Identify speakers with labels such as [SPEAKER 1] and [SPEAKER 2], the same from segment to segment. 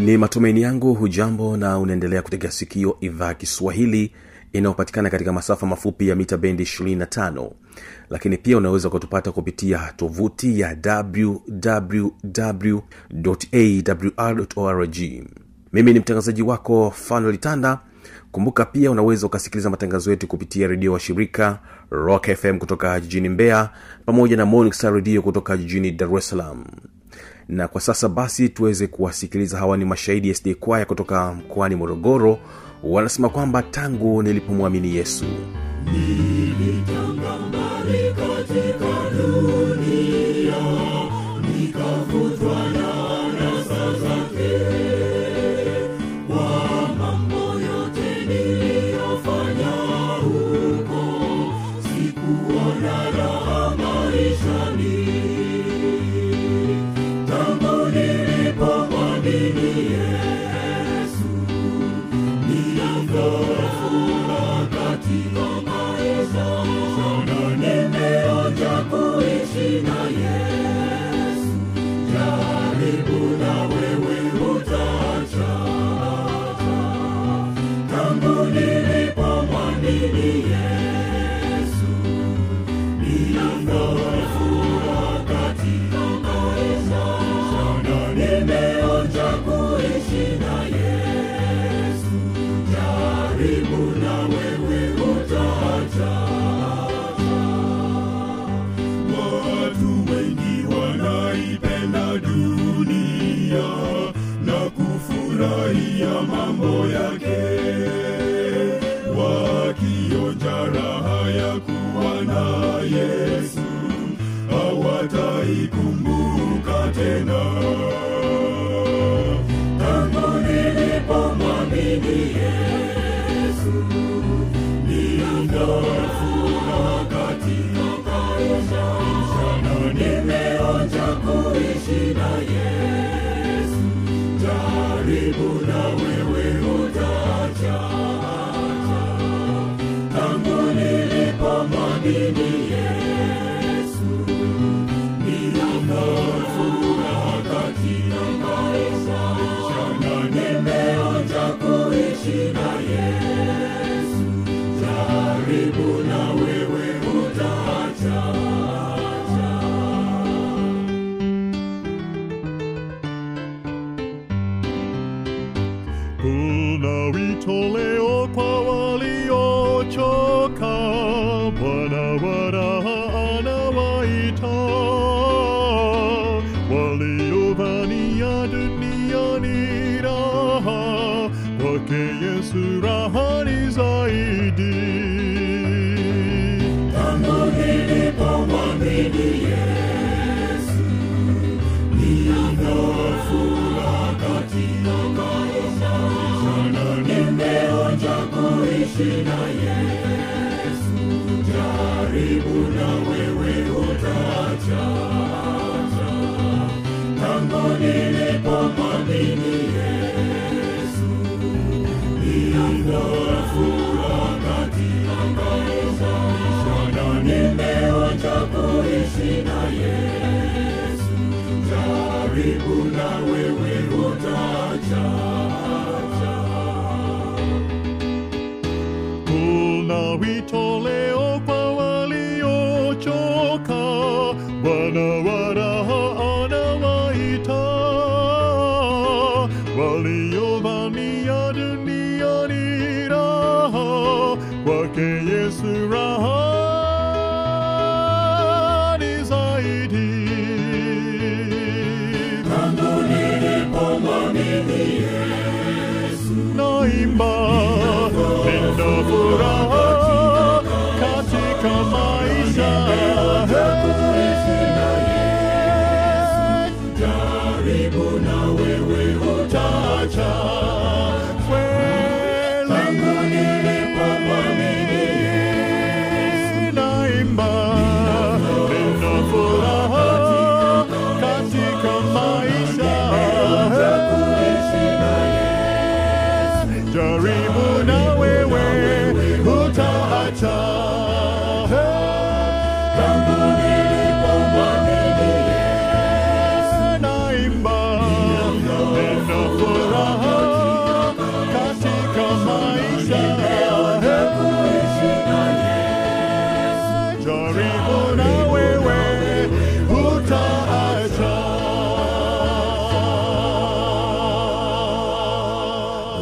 [SPEAKER 1] ni matumaini yangu hujambo na unaendelea kutegea sikio idhaa ya kiswahili inayopatikana katika masafa mafupi ya mita bendi 25 lakini pia unaweza kutupata kupitia tovuti ya wwwawr mimi ni mtangazaji wako fanuel kumbuka pia unaweza ukasikiliza matangazo yetu kupitia redio wa shirika rock fm kutoka jijini mbeya pamoja na morning redio kutoka jijini dar es salaam na kwa sasa basi tuweze kuwasikiliza. Hawa ni mashahidi sd kwaya kutoka mkoani morogoro. Wanasema kwamba tangu nilipomwamini yesu.
[SPEAKER 2] Nilitanga mbali katika dunia Shiva. Tangu nilipomwamini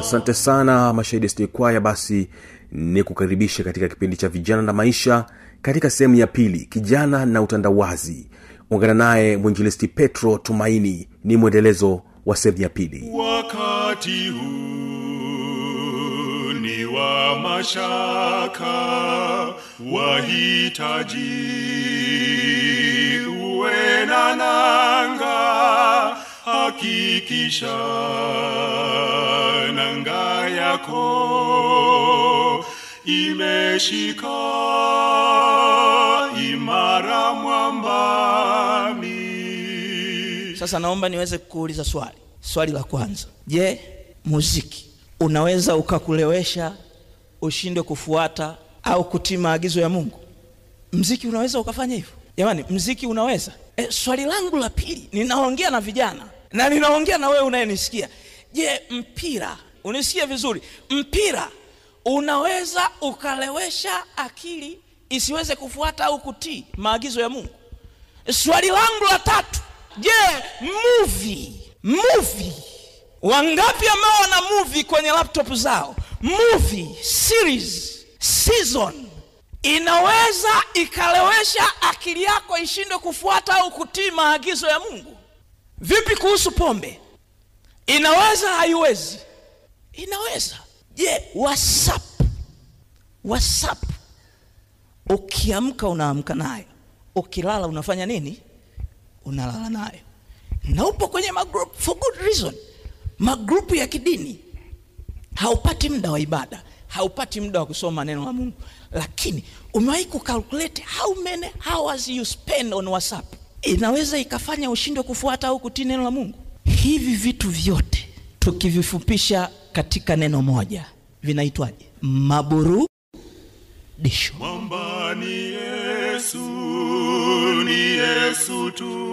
[SPEAKER 1] asante sana mashahidi stekwaya basi ni kukaribisha katika kipindi cha vijana na maisha katika sehemu ya pili kijana na utandawazi. Ungana naye mwinjilisti petro tumaini ni mwendelezo wa sehemu ya pili.
[SPEAKER 3] Wakati huu ni wa mashaka, wahitaji uwe na nanga, hakikisha nanga yako imeshika imara mwambani.
[SPEAKER 4] Sasa naomba niweze kuuliza swali. Swali la kwanza, je, muziki unaweza ukakulewesha ushindwe kufuata au kutii maagizo ya Mungu? Mziki unaweza ukafanya hivyo? Jamani, mziki unaweza? E, swali langu la pili, ninaongea na vijana na ninaongea na wewe unayenisikia. Je, mpira, unisikie vizuri, mpira unaweza ukalewesha akili isiweze kufuata au kutii maagizo ya Mungu? Swali langu la tatu, je, movie movie, wangapi ambao wana movie kwenye laptop zao? Movie series season inaweza ikalewesha akili yako ishindwe kufuata au kutii maagizo ya Mungu. Vipi kuhusu pombe? Inaweza haiwezi? Inaweza. Je, WhatsApp WhatsApp ukiamka unaamka nayo, ukilala unafanya nini? Unalala nayo, na upo kwenye magroup for good reason, magrupu ya kidini. Haupati muda wa ibada, haupati muda wa kusoma neno la Mungu, lakini umewahi kucalculate how many hours you spend on WhatsApp? Inaweza ikafanya ushindwe kufuata au kutii neno la Mungu. Hivi vitu vyote tukivifupisha katika neno moja vinaitwaje? Maburudisho.
[SPEAKER 3] Mwamba ni Yesu, ni Yesu tu,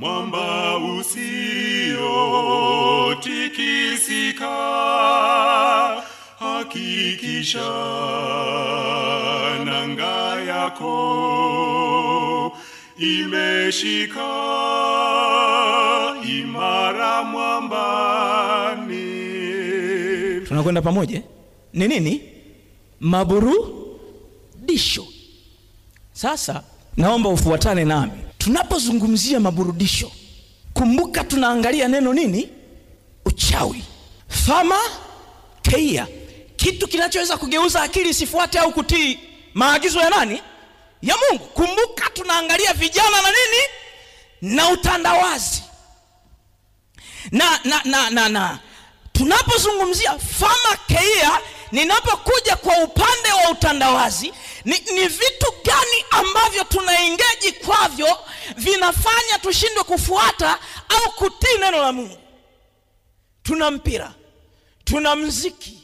[SPEAKER 3] mwamba usiotikisika, hakikisha nanga yako imeshika imara mwambani.
[SPEAKER 4] Tunakwenda pamoja? Ni nini? Maburudisho. Sasa naomba ufuatane nami tunapozungumzia maburudisho. Kumbuka tunaangalia neno nini? Uchawi, fama keia, kitu kinachoweza kugeuza akili isifuate au kutii maagizo ya nani? Ya Mungu. Kumbuka tunaangalia vijana na nini na utandawazi na, na, na, na, na. Tunapozungumzia fama keia, ninapokuja kwa upande wa utandawazi ni, ni vitu gani ambavyo tunaingeji kwavyo vinafanya tushindwe kufuata au kutii neno la Mungu? Tuna mpira, tuna mziki,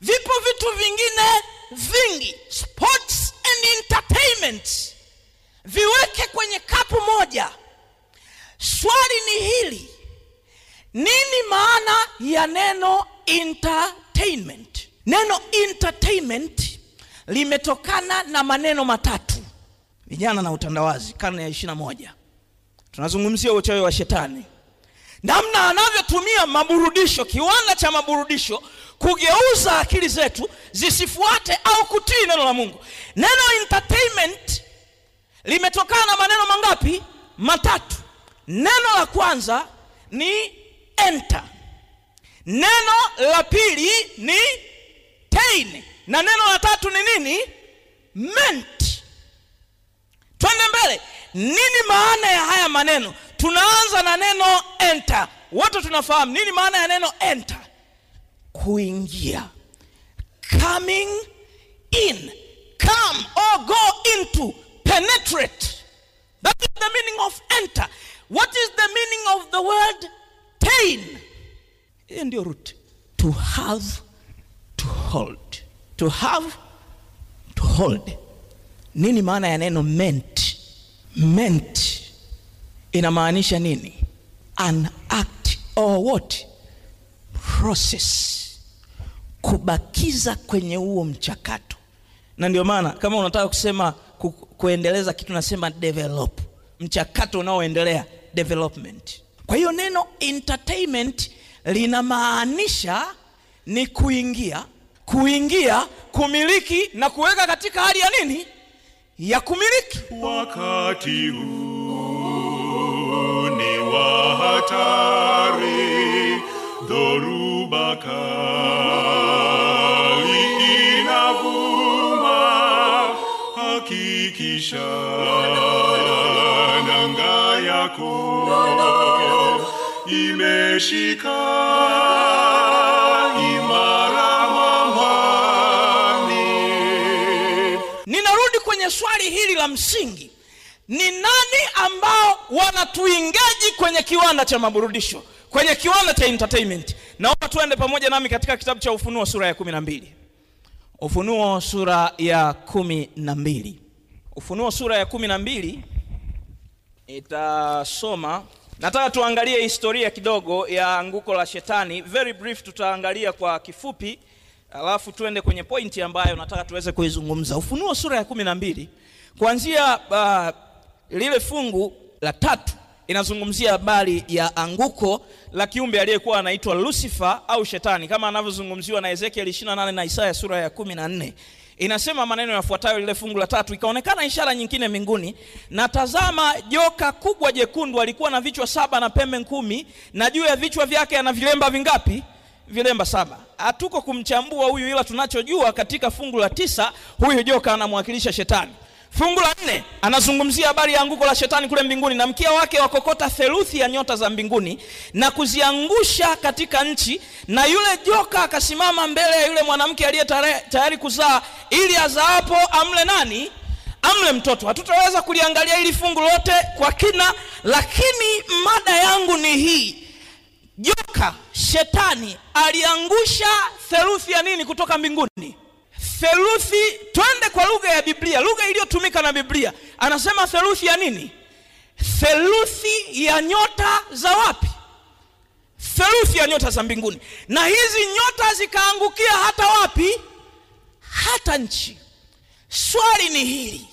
[SPEAKER 4] vipo vitu vingine vingi, sports and entertainment, viweke kwenye kapu moja. Swali ni hili, nini maana ya neno entertainment? Neno entertainment limetokana na maneno matatu. Vijana na utandawazi, karne ya ishirini na moja, tunazungumzia uchawi wa shetani, namna anavyotumia maburudisho, kiwanda cha maburudisho kugeuza akili zetu zisifuate au kutii neno la Mungu. Neno entertainment limetokana na maneno mangapi? Matatu. Neno la kwanza ni enter, neno la pili ni tain, na neno la tatu ni nini? Ment. Twende mbele. Nini maana ya haya maneno? Tunaanza na neno enter. Wote tunafahamu nini maana ya neno enter? Kuingia, coming in, come or go into, penetrate. That is the meaning of enter. What is the meaning of the word tain? Hiyo ndio root. To have, to hold. To have, to hold. Nini maana ya neno meant? Meant inamaanisha nini? An act or what? Process. Kubakiza kwenye huo mchakato, na ndio maana kama unataka kusema ku, kuendeleza kitu nasema develop, mchakato unaoendelea development. Kwa hiyo neno entertainment linamaanisha ni kuingia kuingia kumiliki na kuweka katika hali ya nini? Ya kumiliki.
[SPEAKER 3] Wakati huu ni wa hatari, dhoruba kali inavuma, hakikisha nanga yako imeshika imara
[SPEAKER 4] kwenye swali hili la msingi ni nani ambao wanatuingeji kwenye kiwanda cha maburudisho kwenye kiwanda cha entertainment? Naomba tuende pamoja nami katika kitabu cha ufunuo sura ya kumi na mbili. Ufunuo sura ya kumi na mbili. Ufunuo sura ya kumi na mbili itasoma. Nataka tuangalie historia kidogo ya anguko la shetani. Very brief tutaangalia kwa kifupi alafu tuende kwenye pointi ambayo nataka tuweze kuizungumza. Ufunuo sura ya kumi na mbili kuanzia uh, lile fungu la tatu inazungumzia habari ya anguko la kiumbe aliyekuwa anaitwa lucifer au shetani. Kama anavyozungumziwa na ezekiel 28 na isaya sura ya 14 inasema maneno yafuatayo lile fungu la tatu ikaonekana ishara nyingine mbinguni. Na tazama joka kubwa jekundu alikuwa na vichwa saba na pembe kumi na juu ya vichwa vyake ana vilemba vingapi? Vilemba saba hatuko kumchambua huyu ila tunachojua katika fungu la tisa huyu joka anamwakilisha shetani. Fungu la nne anazungumzia habari ya anguko la shetani kule mbinguni na mkia wake wakokota theluthi ya nyota za mbinguni na kuziangusha katika nchi na yule joka akasimama mbele ya yule mwanamke aliye tayari kuzaa ili azaapo amle nani? Amle mtoto. Hatutaweza kuliangalia hili fungu lote kwa kina lakini mada yangu ni hii. Joka shetani aliangusha theluthi ya nini kutoka mbinguni? Theluthi twende kwa lugha ya biblia lugha iliyotumika na biblia. Anasema theluthi ya nini? Theluthi ya nyota za wapi? Theluthi ya nyota za mbinguni. Na hizi nyota zikaangukia hata wapi? Hata nchi. Swali ni hili.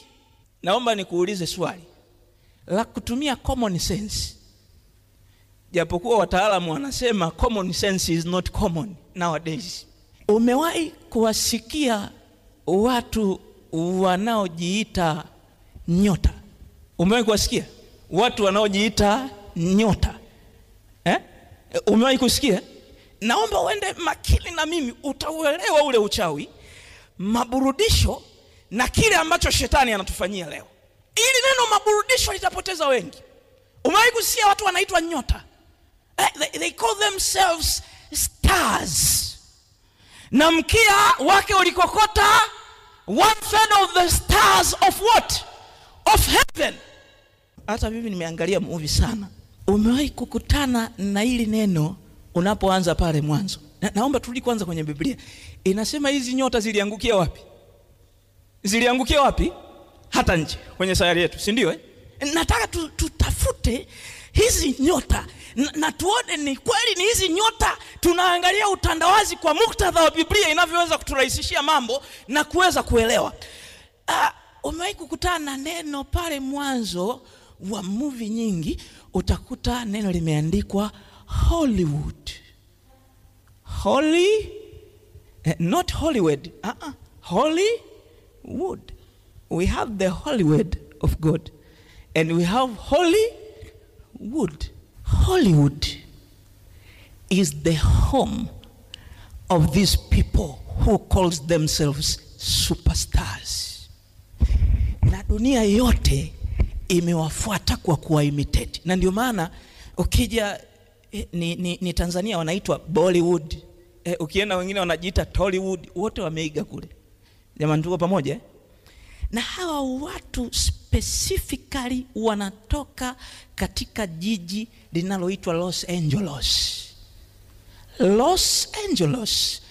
[SPEAKER 4] Naomba nikuulize swali. La kutumia common sense japokuwa wataalamu wanasema common sense is not common nowadays. Umewahi kuwasikia watu wanaojiita nyota? Umewahi kuwasikia? Watu wanaojiita nyota. Eh? umewahi kusikia? Naomba uende makini na mimi utauelewa ule uchawi maburudisho na kile ambacho shetani anatufanyia leo. Ili neno maburudisho litapoteza wengi. Umewahi kusikia watu wanaitwa nyota they, they call themselves stars. Na mkia wake ulikokota one third of the stars of what? Of heaven. Hata mimi nimeangalia movie sana. Umewahi kukutana na hili neno unapoanza pale mwanzo? Na, naomba turudi kwanza kwenye biblia. Inasema hizi nyota ziliangukia wapi? Ziliangukia wapi? Hata nje kwenye sayari yetu si ndio eh? nataka tu, tutafute hizi nyota na, tuone ni kweli ni hizi nyota tunaangalia utandawazi kwa muktadha wa biblia inavyoweza kuturahisishia mambo na kuweza kuelewa uh, umewahi kukutana na neno pale mwanzo wa muvi nyingi utakuta neno limeandikwa hollywood holy eh, not hollywood uh-uh. hollywood we have the hollywood of god and we have hollywood hollywood is the home of these people who calls themselves superstars. Na dunia yote imewafuata kwa kuwaimitate na ndio maana ukija eh, ni, ni, ni tanzania wanaitwa bollywood. Eh, ukienda wengine wanajiita tollywood wote wameiga kule. Jamani tuko pamoja eh? na hawa watu specifically wanatoka katika jiji linaloitwa los angeles. Los angeles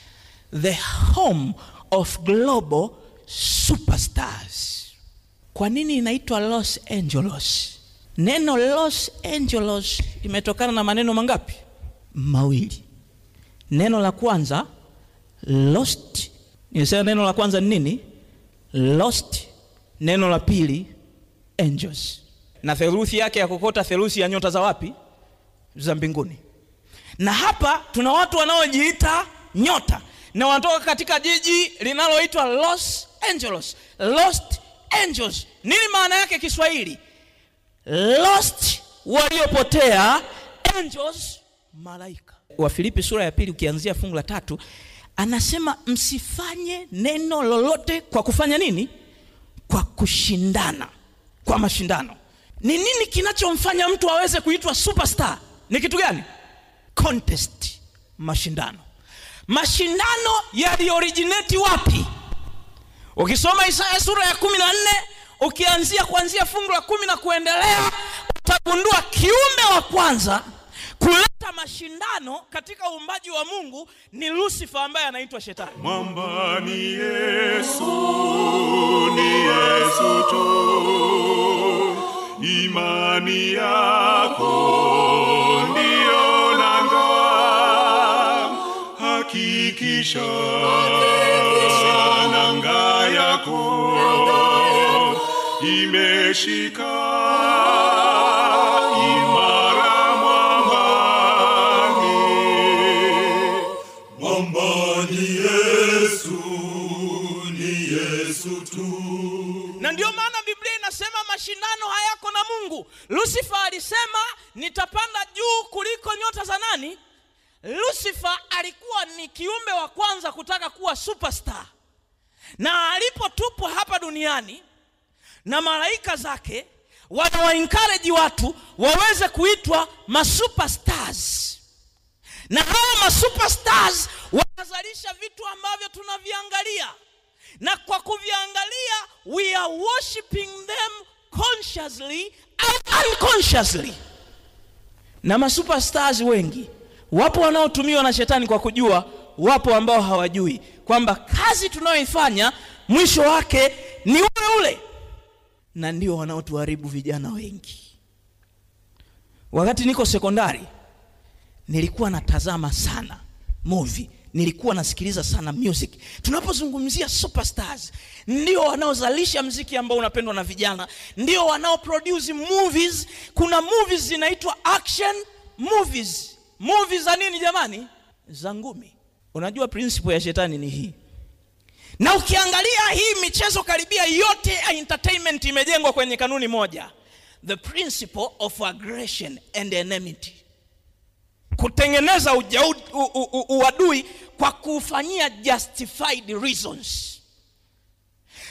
[SPEAKER 4] the home of global superstars. Kwa nini inaitwa los angeles? Neno los angeles imetokana na maneno mangapi? Mawili. Neno la kwanza lost. Nimesema neno la kwanza ni nini? Lost. Neno la pili angels. Na theluthi yake ya kokota theluthi ya nyota za wapi? Za mbinguni. Na hapa tuna watu wanaojiita nyota. Na wanatoka katika jiji linaloitwa los angeles. Lost angels. Nini maana yake kiswahili? Lost waliopotea angels malaika. Wafilipi sura ya pili ukianzia fungu la tatu anasema msifanye neno lolote kwa kufanya nini? Kwa kushindana kwa mashindano. Ni nini kinachomfanya mtu aweze kuitwa superstar? Ni kitu gani? Contest. Mashindano. Mashindano yaliorijineti wapi? Ukisoma isaya sura ya kumi na nne ukianzia kuanzia fungu la kumi na kuendelea utagundua kiumbe wa kwanza kuleta mashindano katika uumbaji wa mungu ni lusifa ambaye anaitwa shetani.
[SPEAKER 3] Mwamba ni Yesu, ni Yesu tu. Hakikisha nanga yako imeshika imara mwambani.
[SPEAKER 2] Mwamba ni Yesu, ni Yesu tu.
[SPEAKER 4] na ndio maana biblia inasema mashindano mungu lusifa alisema nitapanda juu kuliko nyota za nani? Lusifa alikuwa ni kiumbe wa kwanza kutaka kuwa superstar. Na alipotupwa hapa duniani na malaika zake wanawaenkareji watu waweze kuitwa masuperstars. Na hawa masuperstars wanazalisha vitu ambavyo tunaviangalia. Na kwa kuviangalia we are worshiping them consciously au unconsciously. Na masuperstars wengi wapo wanaotumiwa na shetani kwa kujua wapo ambao hawajui kwamba kazi tunayoifanya mwisho wake ni ule ule. Na ndio wanaotuharibu vijana wengi. Wakati niko sekondari nilikuwa natazama sana movie nilikuwa nasikiliza sana music. Tunapozungumzia superstars ndio wanaozalisha mziki ambao unapendwa na vijana ndio wanaoproduce movies. Kuna movies zinaitwa action movies. Movies za nini jamani? Za ngumi. Unajua principle ya shetani ni hii. Na ukiangalia hii michezo karibia yote ya entertainment imejengwa kwenye kanuni moja. The principle of aggression and enmity. Kutengeneza uadui kwa kufanyia justified reasons.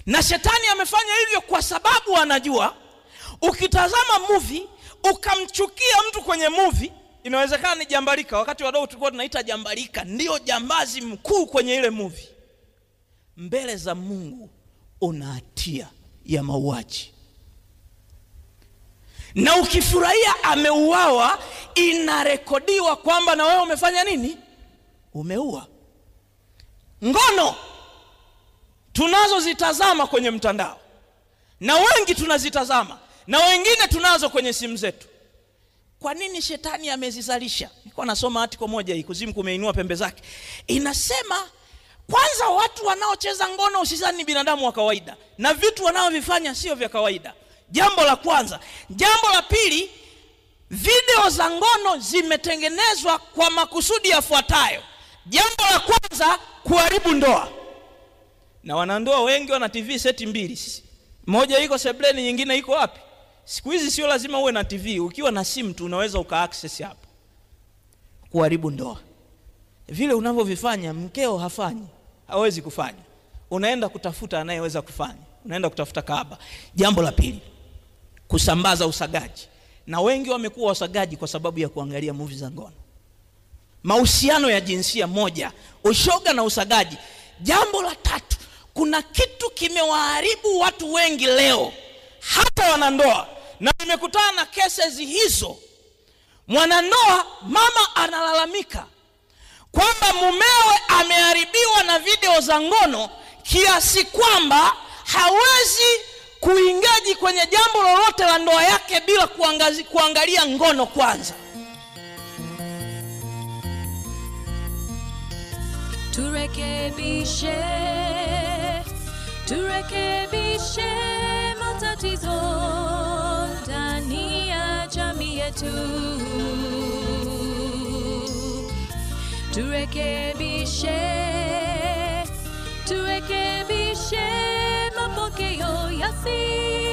[SPEAKER 4] Na shetani amefanya hivyo kwa sababu anajua ukitazama movie ukamchukia mtu kwenye movie inawezekana ni jambalika. Wakati wadogo tulikuwa tunaita jambalika ndio jambazi mkuu kwenye ile movie. Mbele za mungu una hatia ya mauaji. Na ukifurahia ameuawa inarekodiwa kwamba na wewe umefanya nini? Umeua ngono tunazozitazama kwenye mtandao na wengi tunazitazama na wengine tunazo kwenye simu zetu. Kwa nini shetani amezizalisha? Nilikuwa nasoma article moja hii kuzimu kumeinua pembe zake. Inasema kwanza watu wanaocheza ngono usizani ni binadamu wa kawaida na vitu wanaovifanya sio vya kawaida. Jambo la kwanza. Jambo la pili video za ngono zimetengenezwa kwa makusudi yafuatayo. Jambo la kwanza kuharibu ndoa. Na wanandoa wengi wana tv seti mbili moja iko sebleni nyingine iko wapi? Siku hizi sio lazima uwe na tv ukiwa na simu tu unaweza uka hapo. Kuharibu ndoa. Vile unavyovifanya mkeo hafanyi. Hawezi kufanya. Unaenda kutafuta anayeweza kufanya. Unaenda kutafuta kaaba jambo la pili kusambaza usagaji. Na wengi wamekuwa wasagaji kwa sababu ya kuangalia movie za ngono mahusiano ya jinsia moja ushoga na usagaji. Jambo la tatu kuna kitu kimewaharibu watu wengi leo hata wanandoa. Na nimekutana na cases hizo. Mwanandoa mama analalamika kwamba mumewe ameharibiwa na video za ngono kiasi kwamba hawezi kuingaji kwenye jambo lolote la ndoa yake bila kuangazi, kuangalia ngono kwanza
[SPEAKER 5] turekebishe turekebishe matatizo ndani ya jamii yetu. Turekebishe turekebishe mapokeo yasiyo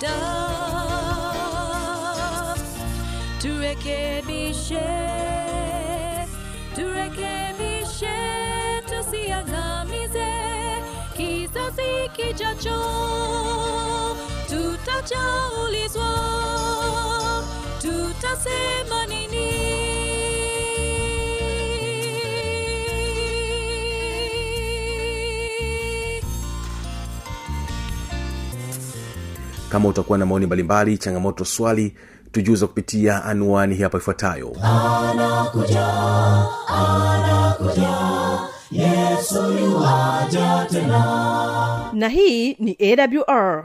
[SPEAKER 5] dove Tu reke bishe To reke bishe Tusiangamize kizazi kijacho Tutachaulizwa Tutasema nini
[SPEAKER 1] kama utakuwa na maoni mbalimbali changamoto swali tujuza kupitia anwani hii hapa ifuatayo
[SPEAKER 6] na hii ni awr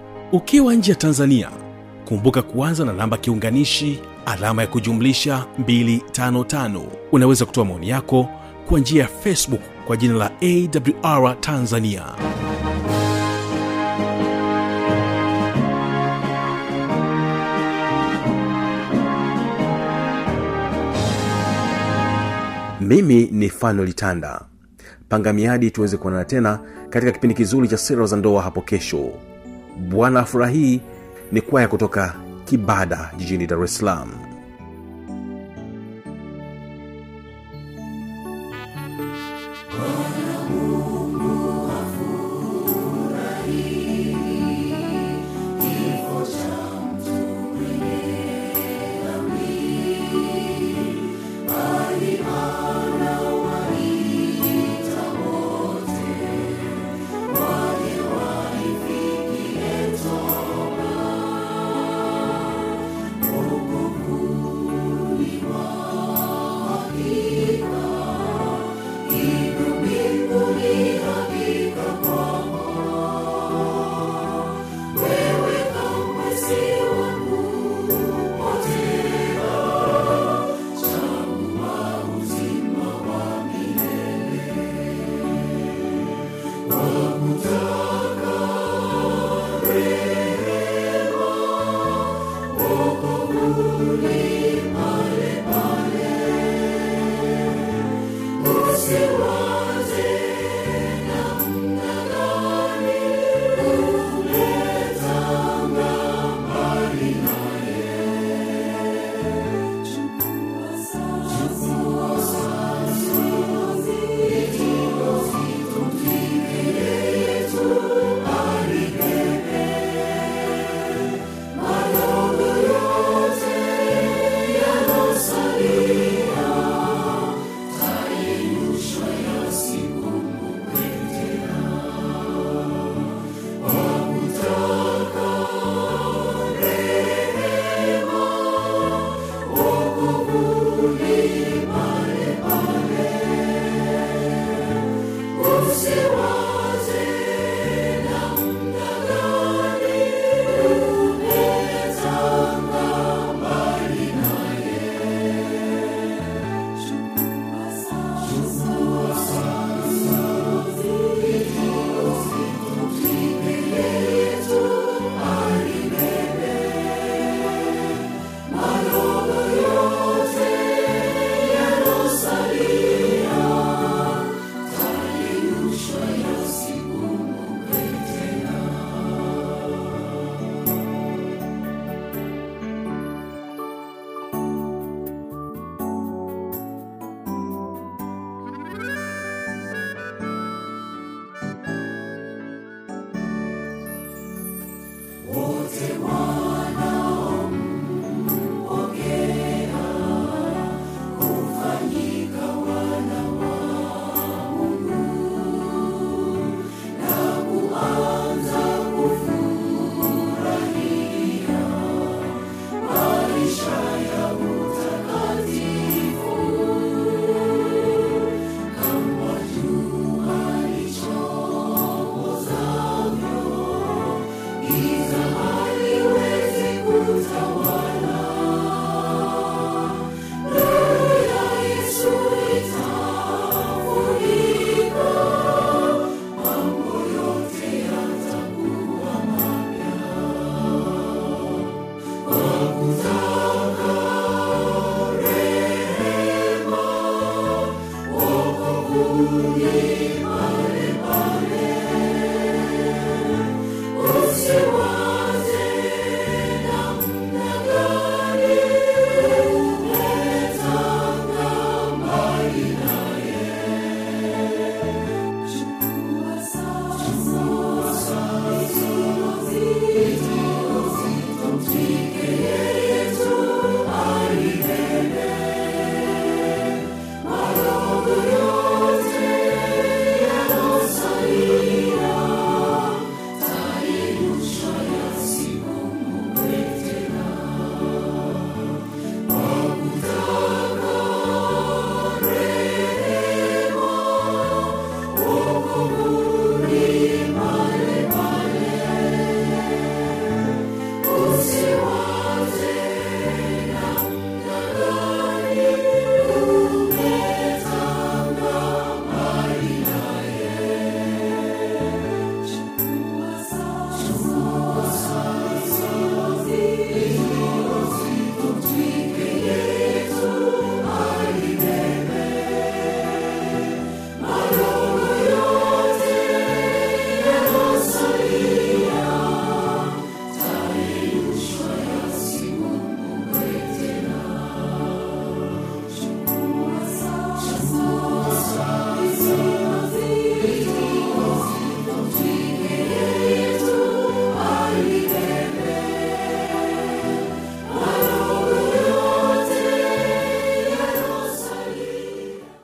[SPEAKER 1] ukiwa nje ya tanzania kumbuka kuanza na namba kiunganishi alama ya kujumlisha 255 unaweza kutoa maoni yako kwa njia ya facebook kwa jina la awr tanzania. Mimi ni fanolitanda tanda. Panga miadi tuweze kuonana tena katika kipindi kizuri cha sera za ndoa hapo kesho bwana furahii ni kwaya kutoka kibada jijini dar es salaam